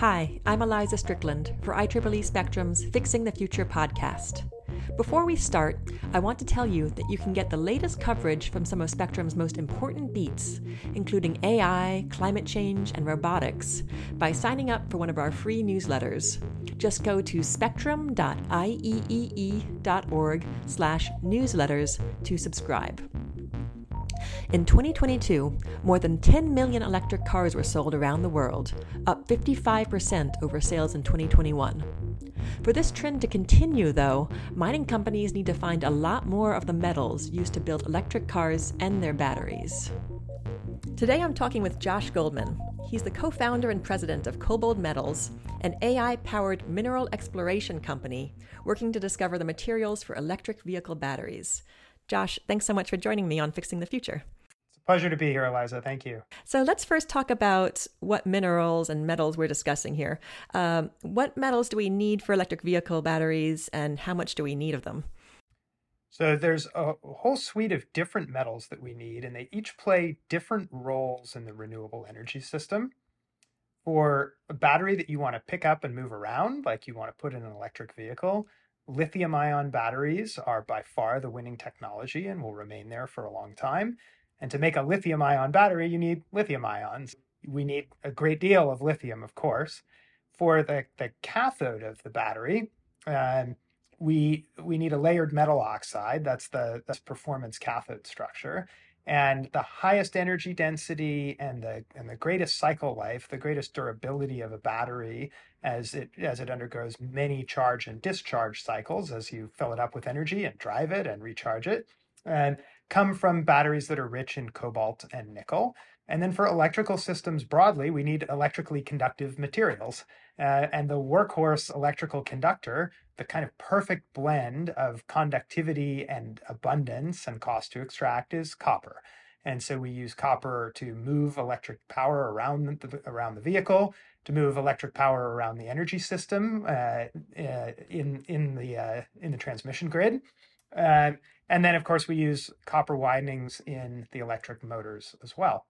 Hi, I'm Eliza Strickland for IEEE Spectrum's Fixing the Future podcast. Before we start, I want to tell you that you can get the latest coverage from some of Spectrum's most important beats, including AI, climate change, and robotics, by signing up for one of our free newsletters. Just go to spectrum.ieee.org slash newsletters to subscribe. In 2022, more than 10 million electric cars were sold around the world, up 55% over sales in 2021. For this trend to continue, though, mining companies need to find a lot more of the metals used to build electric cars and their batteries. Today I'm talking with Josh Goldman. He's the co founder and president of KoBold Metals, an AI powered mineral exploration company working to discover the materials for electric vehicle batteries. Josh, thanks so much for joining me on Fixing the Future. Pleasure to be here, Eliza. Thank you. So let's first talk about what minerals and metals we're discussing here. Um, what metals do we need for electric vehicle batteries, and how much do we need of them? So there's a whole suite of different metals that we need, and they each play different roles in the renewable energy system. For a battery that you want to pick up and move around, like you want to put in an electric vehicle, lithium ion batteries are by far the winning technology and will remain there for a long time. And to make a lithium ion battery, you need lithium ions. We need a great deal of lithium, of course. For the, the cathode of the battery, um, we we need a layered metal oxide. That's the that's performance cathode structure. And the highest energy density and the and the greatest cycle life, the greatest durability of a battery as it as it undergoes many charge and discharge cycles as you fill it up with energy and drive it and recharge it, and come from batteries that are rich in cobalt and nickel. And then for electrical systems broadly, we need electrically conductive materials. Uh, and the workhorse electrical conductor, the kind of perfect blend of conductivity and abundance and cost to extract, is copper. And so we use copper to move electric power around the, around the vehicle, to move electric power around the energy system uh, uh, in in the uh, in the transmission grid. And then, of course, we use copper windings in the electric motors as well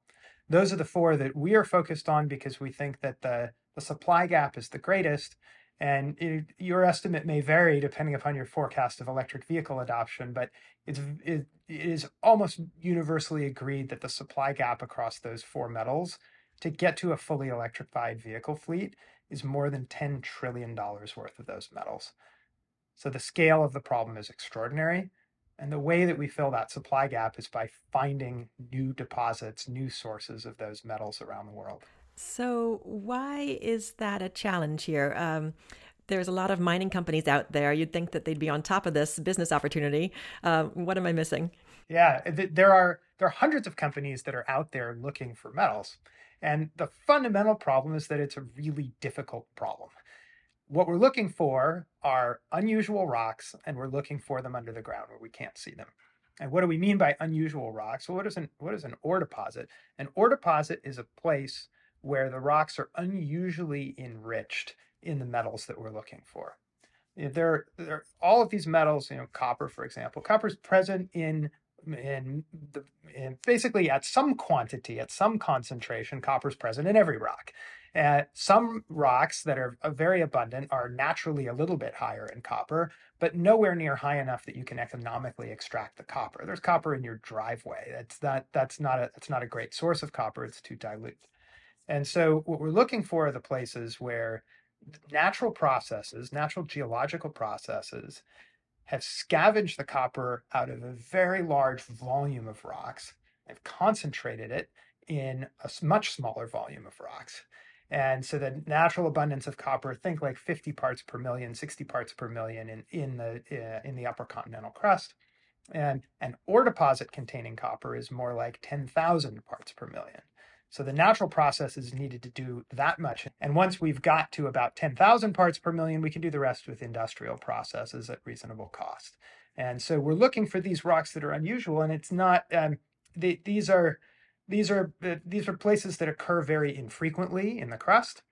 those are the four that we are focused on because we think that the, the supply gap is the greatest. And it, your estimate may vary depending upon your forecast of electric vehicle adoption, but it's, it, it is almost universally agreed that the supply gap across those four metals to get to a fully electrified vehicle fleet is more than $10 trillion worth of those metals. So the scale of the problem is extraordinary. And the way that we fill that supply gap is by finding new deposits, new sources of those metals around the world. So, why is that a challenge here? Um, there's a lot of mining companies out there. You'd think that they'd be on top of this business opportunity. Uh, what am I missing? Yeah, there are there are hundreds of companies that are out there looking for metals, and the fundamental problem is that it's a really difficult problem what we're looking for are unusual rocks, and we're looking for them under the ground where we can't see them. And what do we mean by unusual rocks? Well, what is an what is an ore deposit? An ore deposit is a place where the rocks are unusually enriched in the metals that we're looking for. There, there all of these metals, you know, copper, for example, copper is present in in the basically at some quantity, at some concentration, copper is present in every rock. Uh, some rocks that are uh, very abundant are naturally a little bit higher in copper, but nowhere near high enough that you can economically extract the copper. There's copper in your driveway. That's not that's not a that's not a great source of copper. It's too dilute. And so what we're looking for are the places where natural processes, natural geological processes, have scavenged the copper out of a very large volume of rocks. They've concentrated it in a much smaller volume of rocks and so the natural abundance of copper, think like 50 parts per million, 60 parts per million in, in the uh, in the upper continental crust. And an ore deposit containing copper is more like 10,000 parts per million. So the natural process is needed to do that much. And once we've got to about 10,000 parts per million, we can do the rest with industrial processes at reasonable cost. And so we're looking for these rocks that are unusual, and it's not. Um, they, these are these are uh, these are places that occur very infrequently in the crust.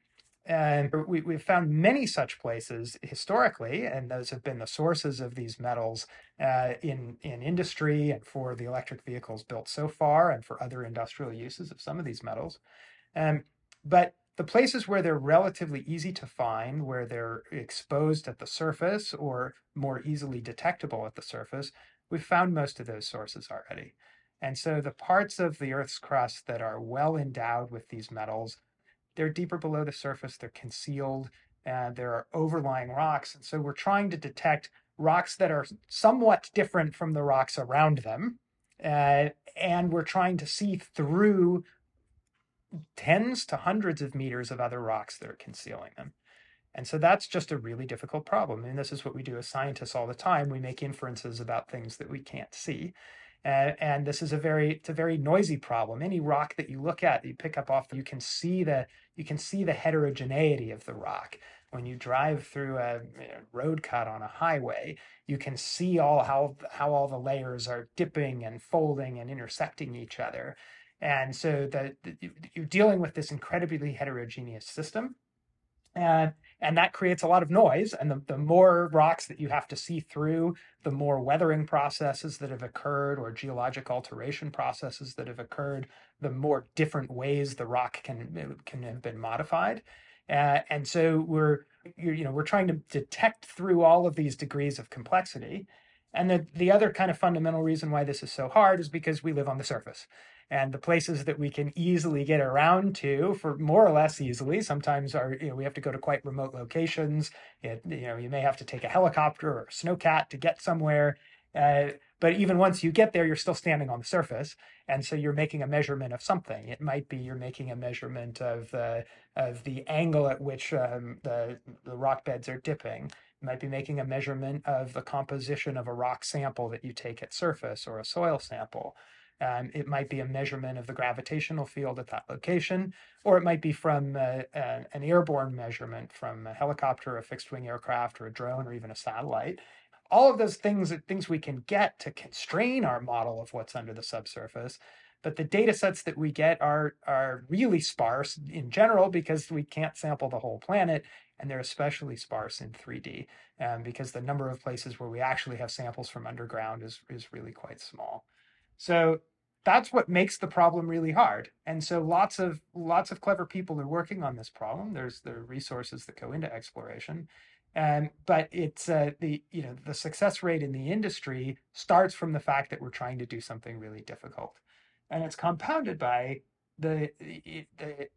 And we, we've found many such places historically, and those have been the sources of these metals uh, in, in industry and for the electric vehicles built so far, and for other industrial uses of some of these metals. Um, but the places where they're relatively easy to find, where they're exposed at the surface or more easily detectable at the surface, we've found most of those sources already. And so the parts of the Earth's crust that are well endowed with these metals, they're deeper below the surface, they're concealed, there are overlying rocks. And so we're trying to detect rocks that are somewhat different from the rocks around them. Uh, and we're trying to see through tens to hundreds of meters of other rocks that are concealing them. And so that's just a really difficult problem. And this is what we do as scientists all the time. We make inferences about things that we can't see. Uh, and this is a very it's a very noisy problem. Any rock that you look at, that you pick up off, you can see the you can see the heterogeneity of the rock. When you drive through a road cut on a highway, you can see all how how all the layers are dipping and folding and intersecting each other. And so that you're dealing with this incredibly heterogeneous system. And, and that creates a lot of noise. And the, the more rocks that you have to see through, the more weathering processes that have occurred or geologic alteration processes that have occurred, the more different ways the rock can, can have been modified. Uh, and so we're you know we're trying to detect through all of these degrees of complexity and the, the other kind of fundamental reason why this is so hard is because we live on the surface. And the places that we can easily get around to for more or less easily sometimes are you know we have to go to quite remote locations. It, you know you may have to take a helicopter or a snowcat to get somewhere. Uh, but even once you get there you're still standing on the surface. And so you're making a measurement of something. It might be you're making a measurement of the of the angle at which um, the the rock beds are dipping might be making a measurement of the composition of a rock sample that you take at surface or a soil sample um, it might be a measurement of the gravitational field at that location, or it might be from uh, an airborne measurement from a helicopter, a fixed wing aircraft, or a drone, or even a satellite. All of those things are things we can get to constrain our model of what's under the subsurface. But the data sets that we get are, are really sparse in general because we can't sample the whole planet, and they're especially sparse in 3D um, because the number of places where we actually have samples from underground is, is really quite small. So that's what makes the problem really hard. And so lots of lots of clever people are working on this problem. There's the resources that go into exploration. And but it's uh, the you know the success rate in the industry starts from the fact that we're trying to do something really difficult, and it's compounded by the the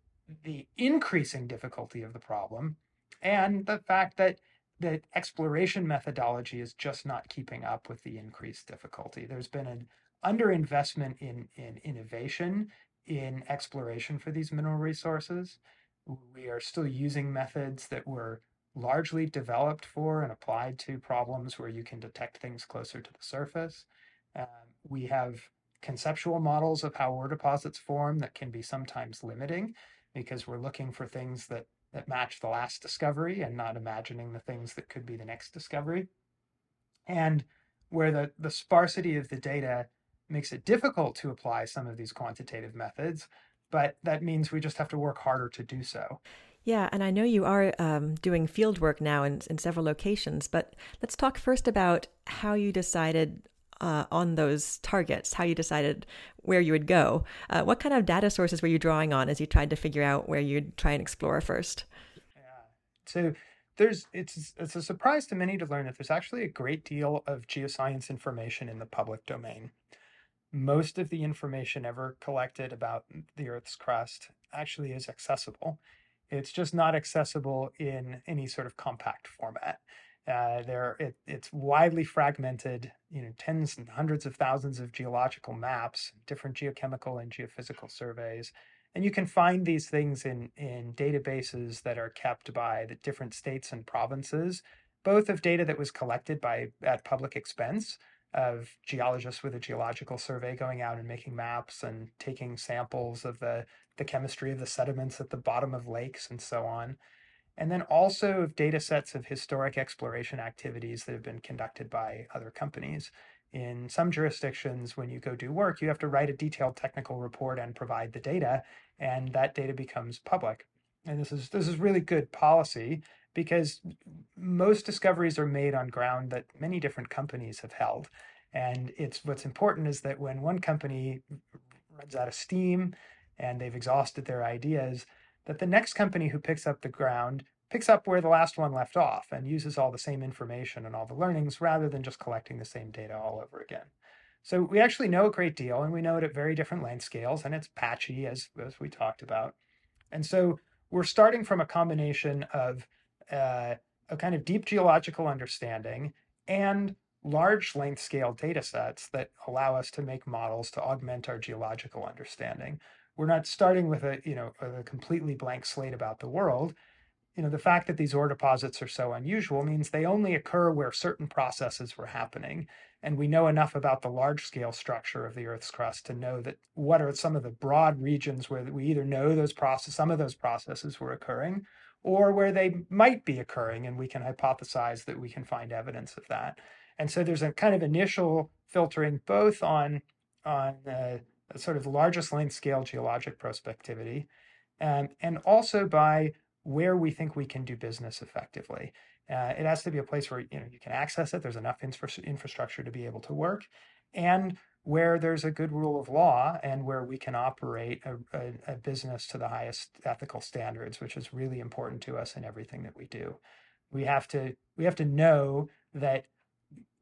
the increasing difficulty of the problem, and the fact that the exploration methodology is just not keeping up with the increased difficulty. There's been an underinvestment in, in innovation, in exploration for these mineral resources. We are still using methods that were largely developed for and applied to problems where you can detect things closer to the surface. Um, we have conceptual models of how ore deposits form that can be sometimes limiting because we're looking for things that, that match the last discovery and not imagining the things that could be the next discovery. And where the, the sparsity of the data makes it difficult to apply some of these quantitative methods, but that means we just have to work harder to do so. Yeah, and I know you are um, doing field work now in, in several locations, but let's talk first about how you decided uh, on those targets, how you decided where you would go. Uh, what kind of data sources were you drawing on as you tried to figure out where you'd try and explore first? Yeah. So there's it's it's a surprise to many to learn that there's actually a great deal of geoscience information in the public domain most of the information ever collected about the Earth's crust actually is accessible. It's just not accessible in any sort of compact format. Uh, there, it, it's widely fragmented. You know, tens and hundreds of thousands of geological maps, different geochemical and geophysical surveys, and you can find these things in in databases that are kept by the different states and provinces, both of data that was collected by at public expense, of geologists with a geological survey going out and making maps and taking samples of the, the chemistry of the sediments at the bottom of lakes and so on. And then also of data sets of historic exploration activities that have been conducted by other companies. In some jurisdictions, when you go do work, you have to write a detailed technical report and provide the data, and that data becomes public. And this is this is really good policy because most discoveries are made on ground that many different companies have held. And it's what's important is that when one company runs out of steam and they've exhausted their ideas, that the next company who picks up the ground picks up where the last one left off and uses all the same information and all the learnings rather than just collecting the same data all over again. So we actually know a great deal and we know it at very different length scales and it's patchy as, as we talked about. And so we're starting from a combination of uh, a kind of deep geological understanding and large length scale data sets that allow us to make models to augment our geological understanding. We're not starting with a, you know, a completely blank slate about the world. You know, the fact that these ore deposits are so unusual means they only occur where certain processes were happening. And we know enough about the large scale structure of the Earth's crust to know that what are some of the broad regions where we either know those process, some of those processes were occurring, or where they might be occurring, and we can hypothesize that we can find evidence of that. And so there's a kind of initial filtering both on on uh, sort of largest length scale geologic prospectivity, um, and also by where we think we can do business effectively. Uh, it has to be a place where you know you can access it. There's enough infra- infrastructure to be able to work, and where there's a good rule of law and where we can operate a, a, a, business to the highest ethical standards, which is really important to us in everything that we do. We have to we have to know that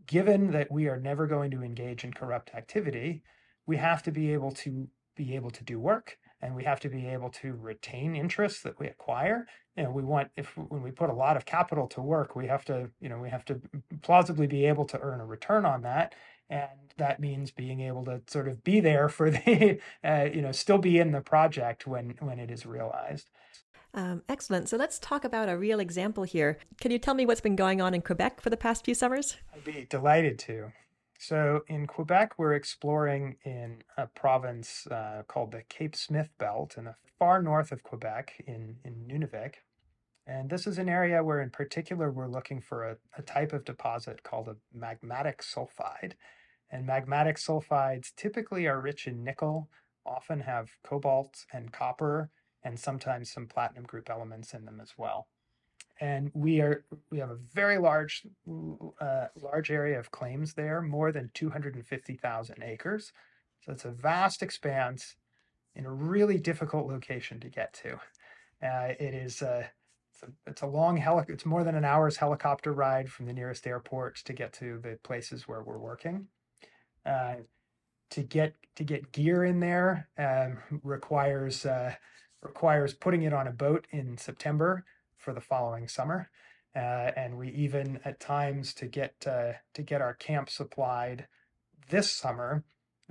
given that we are never going to engage in corrupt activity, we have to be able to be able to do work and we have to be able to retain interests that we acquire you know we want if when we put a lot of capital to work we have to you know we have to plausibly be able to earn a return on that and that means being able to sort of be there for the uh, you know still be in the project when when it is realized um, excellent. So let's talk about a real example here. Can you tell me what's been going on in Quebec for the past few summers? I'd be delighted to. So in Quebec, we're exploring in a province uh, called the Cape Smith Belt in the far north of Quebec in, in Nunavik. And this is an area where, in particular, we're looking for a, a type of deposit called a magmatic sulfide. And magmatic sulfides typically are rich in nickel, often have cobalt and copper, and sometimes some platinum group elements in them as well and we are we have a very large uh, large area of claims there, more than 250,000 acres. So it's a vast expanse in a really difficult location to get to. Uh, it is uh, it's, a, it's a long heli- it's more than an hour's helicopter ride from the nearest airport to get to the places where we're working. Uh, to get to get gear in there um, requires uh, requires putting it on a boat in September for the following summer. Uh, and we even at times to get uh, to get our camp supplied this summer,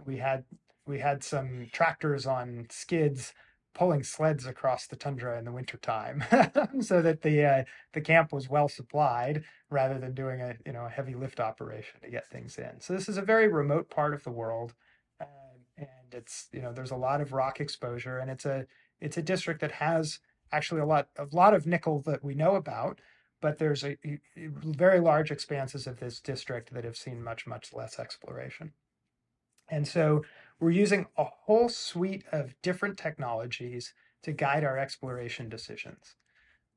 we had we had some tractors on skids pulling sleds across the tundra in the wintertime so that the uh, the camp was well supplied rather than doing a you know a heavy lift operation to get things in. So this is a very remote part of the world, uh, and it's you know there's a lot of rock exposure, and it's a it's a district that has actually a lot a lot of nickel that we know about, but there's a, a very large expanses of this district that have seen much much less exploration. And so we're using a whole suite of different technologies to guide our exploration decisions.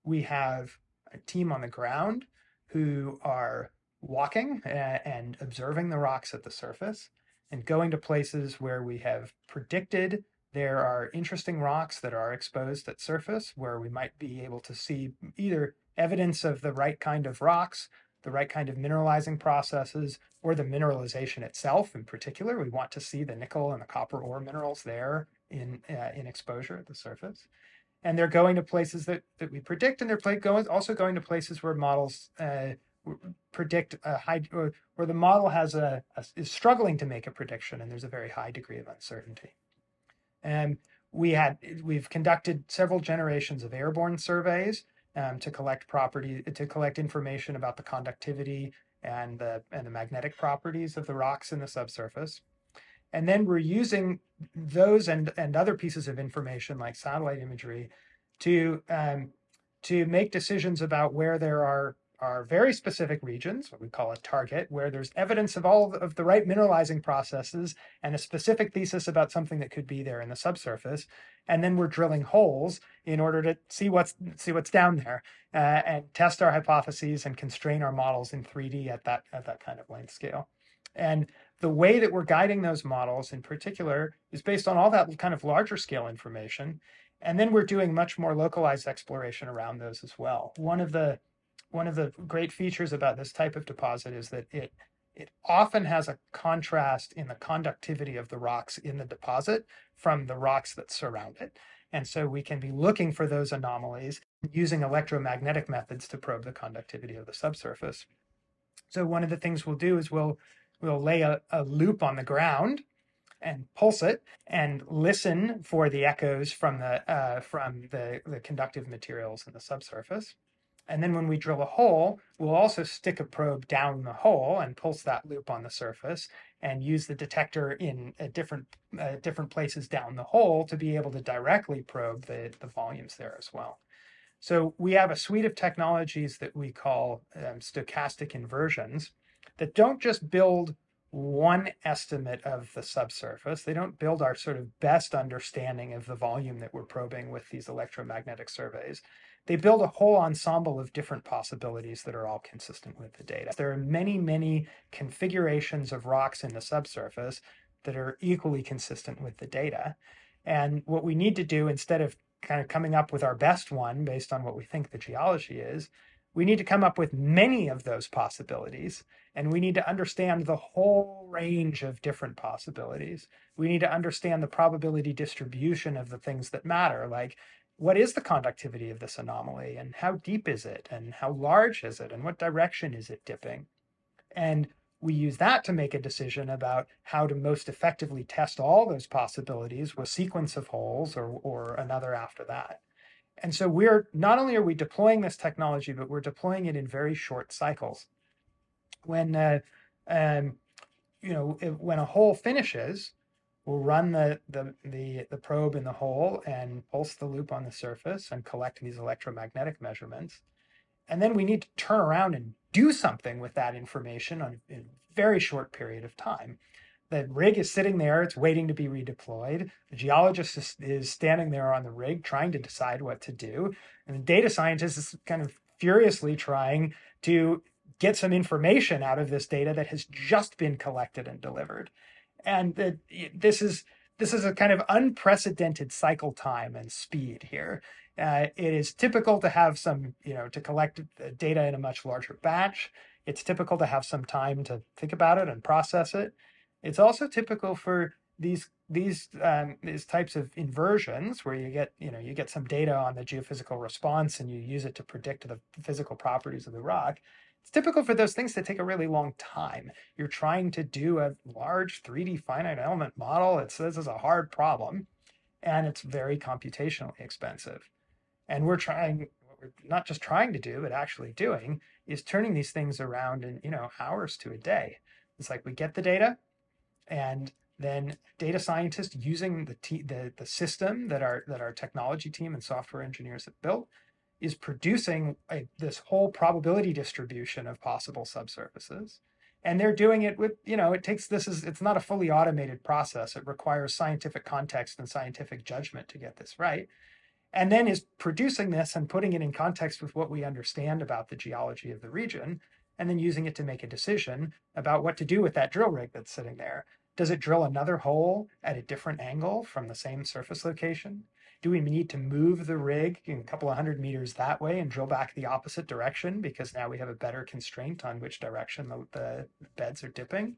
We have a team on the ground who are walking and observing the rocks at the surface and going to places where we have predicted there are interesting rocks that are exposed at surface where we might be able to see either evidence of the right kind of rocks, the right kind of mineralizing processes, or the mineralization itself in particular. We want to see the nickel and the copper ore minerals there in, uh, in exposure at the surface. And they're going to places that, that we predict, and they're also going to places where models uh, predict a high, or, where the model has a, a is struggling to make a prediction, and there's a very high degree of uncertainty. And we had we've conducted several generations of airborne surveys um, to collect property to collect information about the conductivity and the and the magnetic properties of the rocks in the subsurface. And then we're using those and and other pieces of information like satellite imagery to um, to make decisions about where there are are very specific regions, what we call a target, where there's evidence of all of the right mineralizing processes and a specific thesis about something that could be there in the subsurface. And then we're drilling holes in order to see what's see what's down there uh, and test our hypotheses and constrain our models in 3D at that at that kind of length scale. And the way that we're guiding those models in particular is based on all that kind of larger scale information. And then we're doing much more localized exploration around those as well. One of the one of the great features about this type of deposit is that it it often has a contrast in the conductivity of the rocks in the deposit from the rocks that surround it. And so we can be looking for those anomalies using electromagnetic methods to probe the conductivity of the subsurface. So one of the things we'll do is we'll we'll lay a, a loop on the ground and pulse it and listen for the echoes from the uh, from the, the conductive materials in the subsurface. And then when we drill a hole, we'll also stick a probe down the hole and pulse that loop on the surface and use the detector in different uh, different places down the hole to be able to directly probe the, the volumes there as well. So we have a suite of technologies that we call um, stochastic inversions that don't just build one estimate of the subsurface. They don't build our sort of best understanding of the volume that we're probing with these electromagnetic surveys. They build a whole ensemble of different possibilities that are all consistent with the data. There are many, many configurations of rocks in the subsurface that are equally consistent with the data. And what we need to do instead of kind of coming up with our best one based on what we think the geology is, we need to come up with many of those possibilities and we need to understand the whole range of different possibilities we need to understand the probability distribution of the things that matter like what is the conductivity of this anomaly and how deep is it and how large is it and what direction is it dipping and we use that to make a decision about how to most effectively test all those possibilities with sequence of holes or, or another after that and so we're not only are we deploying this technology, but we're deploying it in very short cycles. When uh, um, you know when a hole finishes, we'll run the, the the the probe in the hole and pulse the loop on the surface and collect these electromagnetic measurements, and then we need to turn around and do something with that information on in a very short period of time the rig is sitting there, it's waiting to be redeployed. The geologist is, is, standing there on the rig trying to decide what to do. And the data scientist is kind of furiously trying to get some information out of this data that has just been collected and delivered. And this is this is a kind of unprecedented cycle time and speed here. Uh, it is typical to have some, you know, to collect data in a much larger batch. It's typical to have some time to think about it and process it. It's also typical for these these um, these types of inversions where you get you know you get some data on the geophysical response and you use it to predict the physical properties of the rock. It's typical for those things to take a really long time. You're trying to do a large 3D finite element model. It's this is a hard problem, and it's very computationally expensive. And we're trying we're not just trying to do, but actually doing is turning these things around in you know hours to a day. It's like we get the data, and then data scientists using the, the the system that our that our technology team and software engineers have built is producing a, this whole probability distribution of possible subsurfaces. And they're doing it with you know it takes this is it's not a fully automated process. It requires scientific context and scientific judgment to get this right. And then is producing this and putting it in context with what we understand about the geology of the region and then using it to make a decision about what to do with that drill rig that's sitting there. Does it drill another hole at a different angle from the same surface location? Do we need to move the rig a couple of hundred meters that way and drill back the opposite direction because now we have a better constraint on which direction the, the beds are dipping?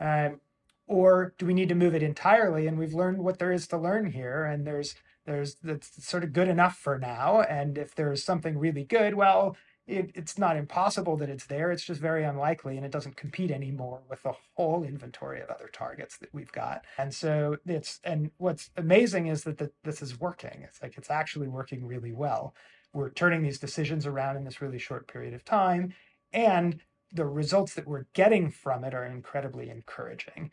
Um, or do we need to move it entirely? And we've learned what there is to learn here, and there's there's that's sort of good enough for now. And if there's something really good, well, it, it's not impossible that it's there. It's just very unlikely, and it doesn't compete anymore with the whole inventory of other targets that we've got. And so it's and what's amazing is that the, this is working. It's like it's actually working really well. We're turning these decisions around in this really short period of time, and the results that we're getting from it are incredibly encouraging.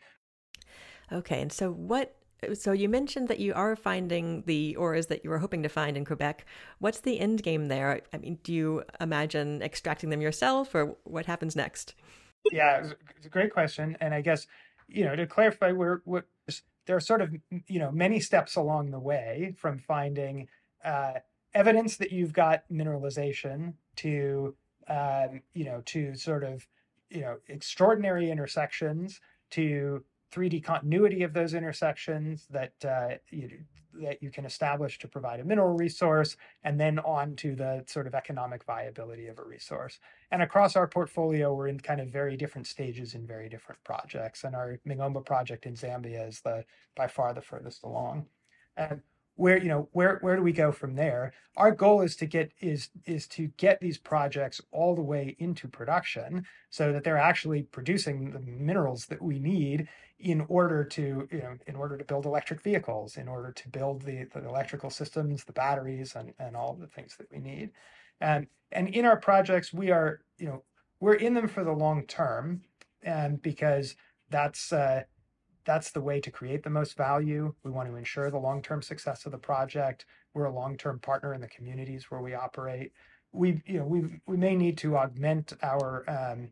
Okay, and so what so you mentioned that you are finding the ores that you were hoping to find in Quebec. What's the end game there? I mean, do you imagine extracting them yourself, or what happens next? Yeah, it's a great question, and I guess you know to clarify, we're, we're there are sort of you know many steps along the way from finding uh, evidence that you've got mineralization to um, you know to sort of you know extraordinary intersections to 3D continuity of those intersections that uh, you, that you can establish to provide a mineral resource, and then on to the sort of economic viability of a resource. And across our portfolio, we're in kind of very different stages in very different projects. And our Mingomba project in Zambia is the by far the furthest along. And where you know where where do we go from there? Our goal is to get is is to get these projects all the way into production so that they're actually producing the minerals that we need in order to you know in order to build electric vehicles in order to build the, the electrical systems the batteries and and all the things that we need. And and in our projects we are you know we're in them for the long term and because that's uh, that's the way to create the most value. We want to ensure the long-term success of the project. We're a long-term partner in the communities where we operate. We, you know, we we may need to augment our um,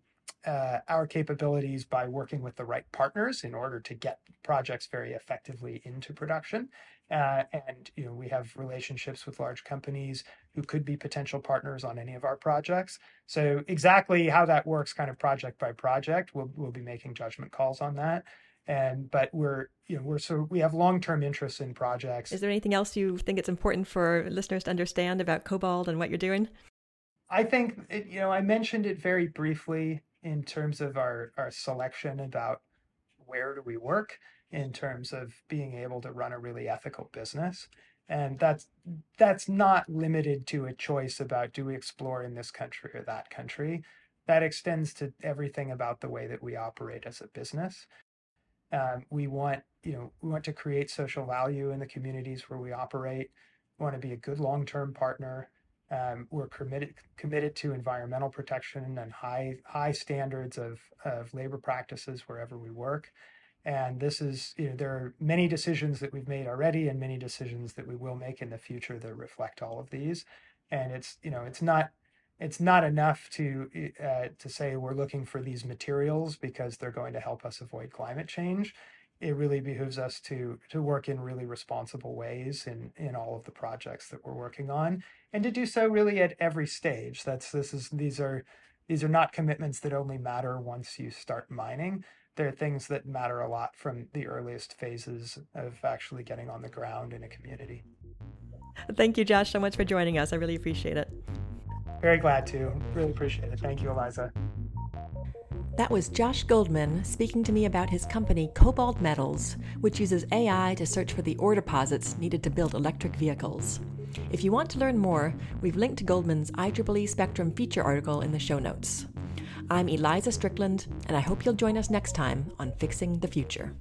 uh, our capabilities by working with the right partners in order to get projects very effectively into production. Uh, and you know, we have relationships with large companies who could be potential partners on any of our projects. So exactly how that works, kind of project by project, we'll we'll be making judgment calls on that and but we're you know we're so we have long-term interests in projects. Is there anything else you think it's important for listeners to understand about KoBold and what you're doing? I think it, you know i mentioned it very briefly in terms of our our selection about where do we work in terms of being able to run a really ethical business. And that's that's not limited to a choice about do we explore in this country or that country. That extends to everything about the way that we operate as a business um, we want, you know, we want to create social value in the communities where we operate. We want to be a good long-term partner. Um, we're committed committed to environmental protection and high high standards of of labor practices wherever we work. And this is, you know, there are many decisions that we've made already, and many decisions that we will make in the future that reflect all of these. And it's, you know, it's not it's not enough to uh, to say we're looking for these materials because they're going to help us avoid climate change. It really behooves us to to work in really responsible ways in in all of the projects that we're working on, and to do so really at every stage. That's this is these are these are not commitments that only matter once you start mining. They're things that matter a lot from the earliest phases of actually getting on the ground in a community. Thank you, Josh, so much for joining us. I really appreciate it. Very glad to. Really appreciate it. Thank you, Eliza. That was Josh Goldman speaking to me about his company KoBold Metals, which uses AI to search for the ore deposits needed to build electric vehicles. If you want to learn more, we've linked to Goldman's IEEE Spectrum feature article in the show notes. I'm Eliza Strickland, and I hope you'll join us next time on Fixing the Future.